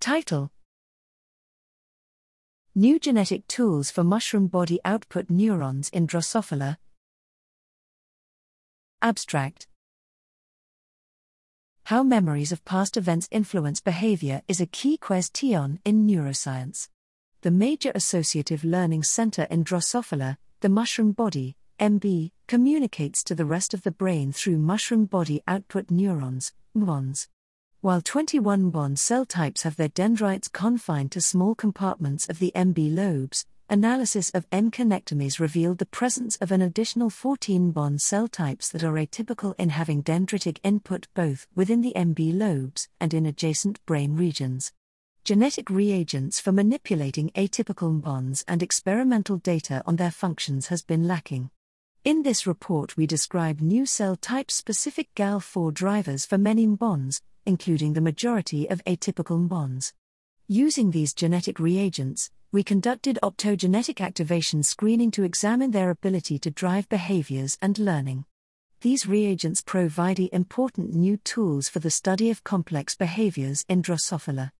Title New genetic tools for mushroom body output neurons in Drosophila. Abstract How memories of past events influence behavior is a key question in neuroscience. The major associative learning center in Drosophila, the mushroom body, MB, communicates to the rest of the brain through mushroom body output neurons, MBONs. While 21 MBON cell types have their dendrites confined to small compartments of the MB lobes, analysis of EM connectomes revealed the presence of an additional 14 MBON cell types that are atypical in having dendritic input both within the MB lobes and in adjacent brain regions. Genetic reagents for manipulating atypical MBONs and experimental data on their functions has been lacking. In this report, we describe new cell type specific GAL4 drivers for many MBONs, including the majority of atypical MBONs. Using these genetic reagents, we conducted optogenetic activation screening to examine their ability to drive behaviors and learning. These reagents provide important new tools for the study of complex behaviors in Drosophila.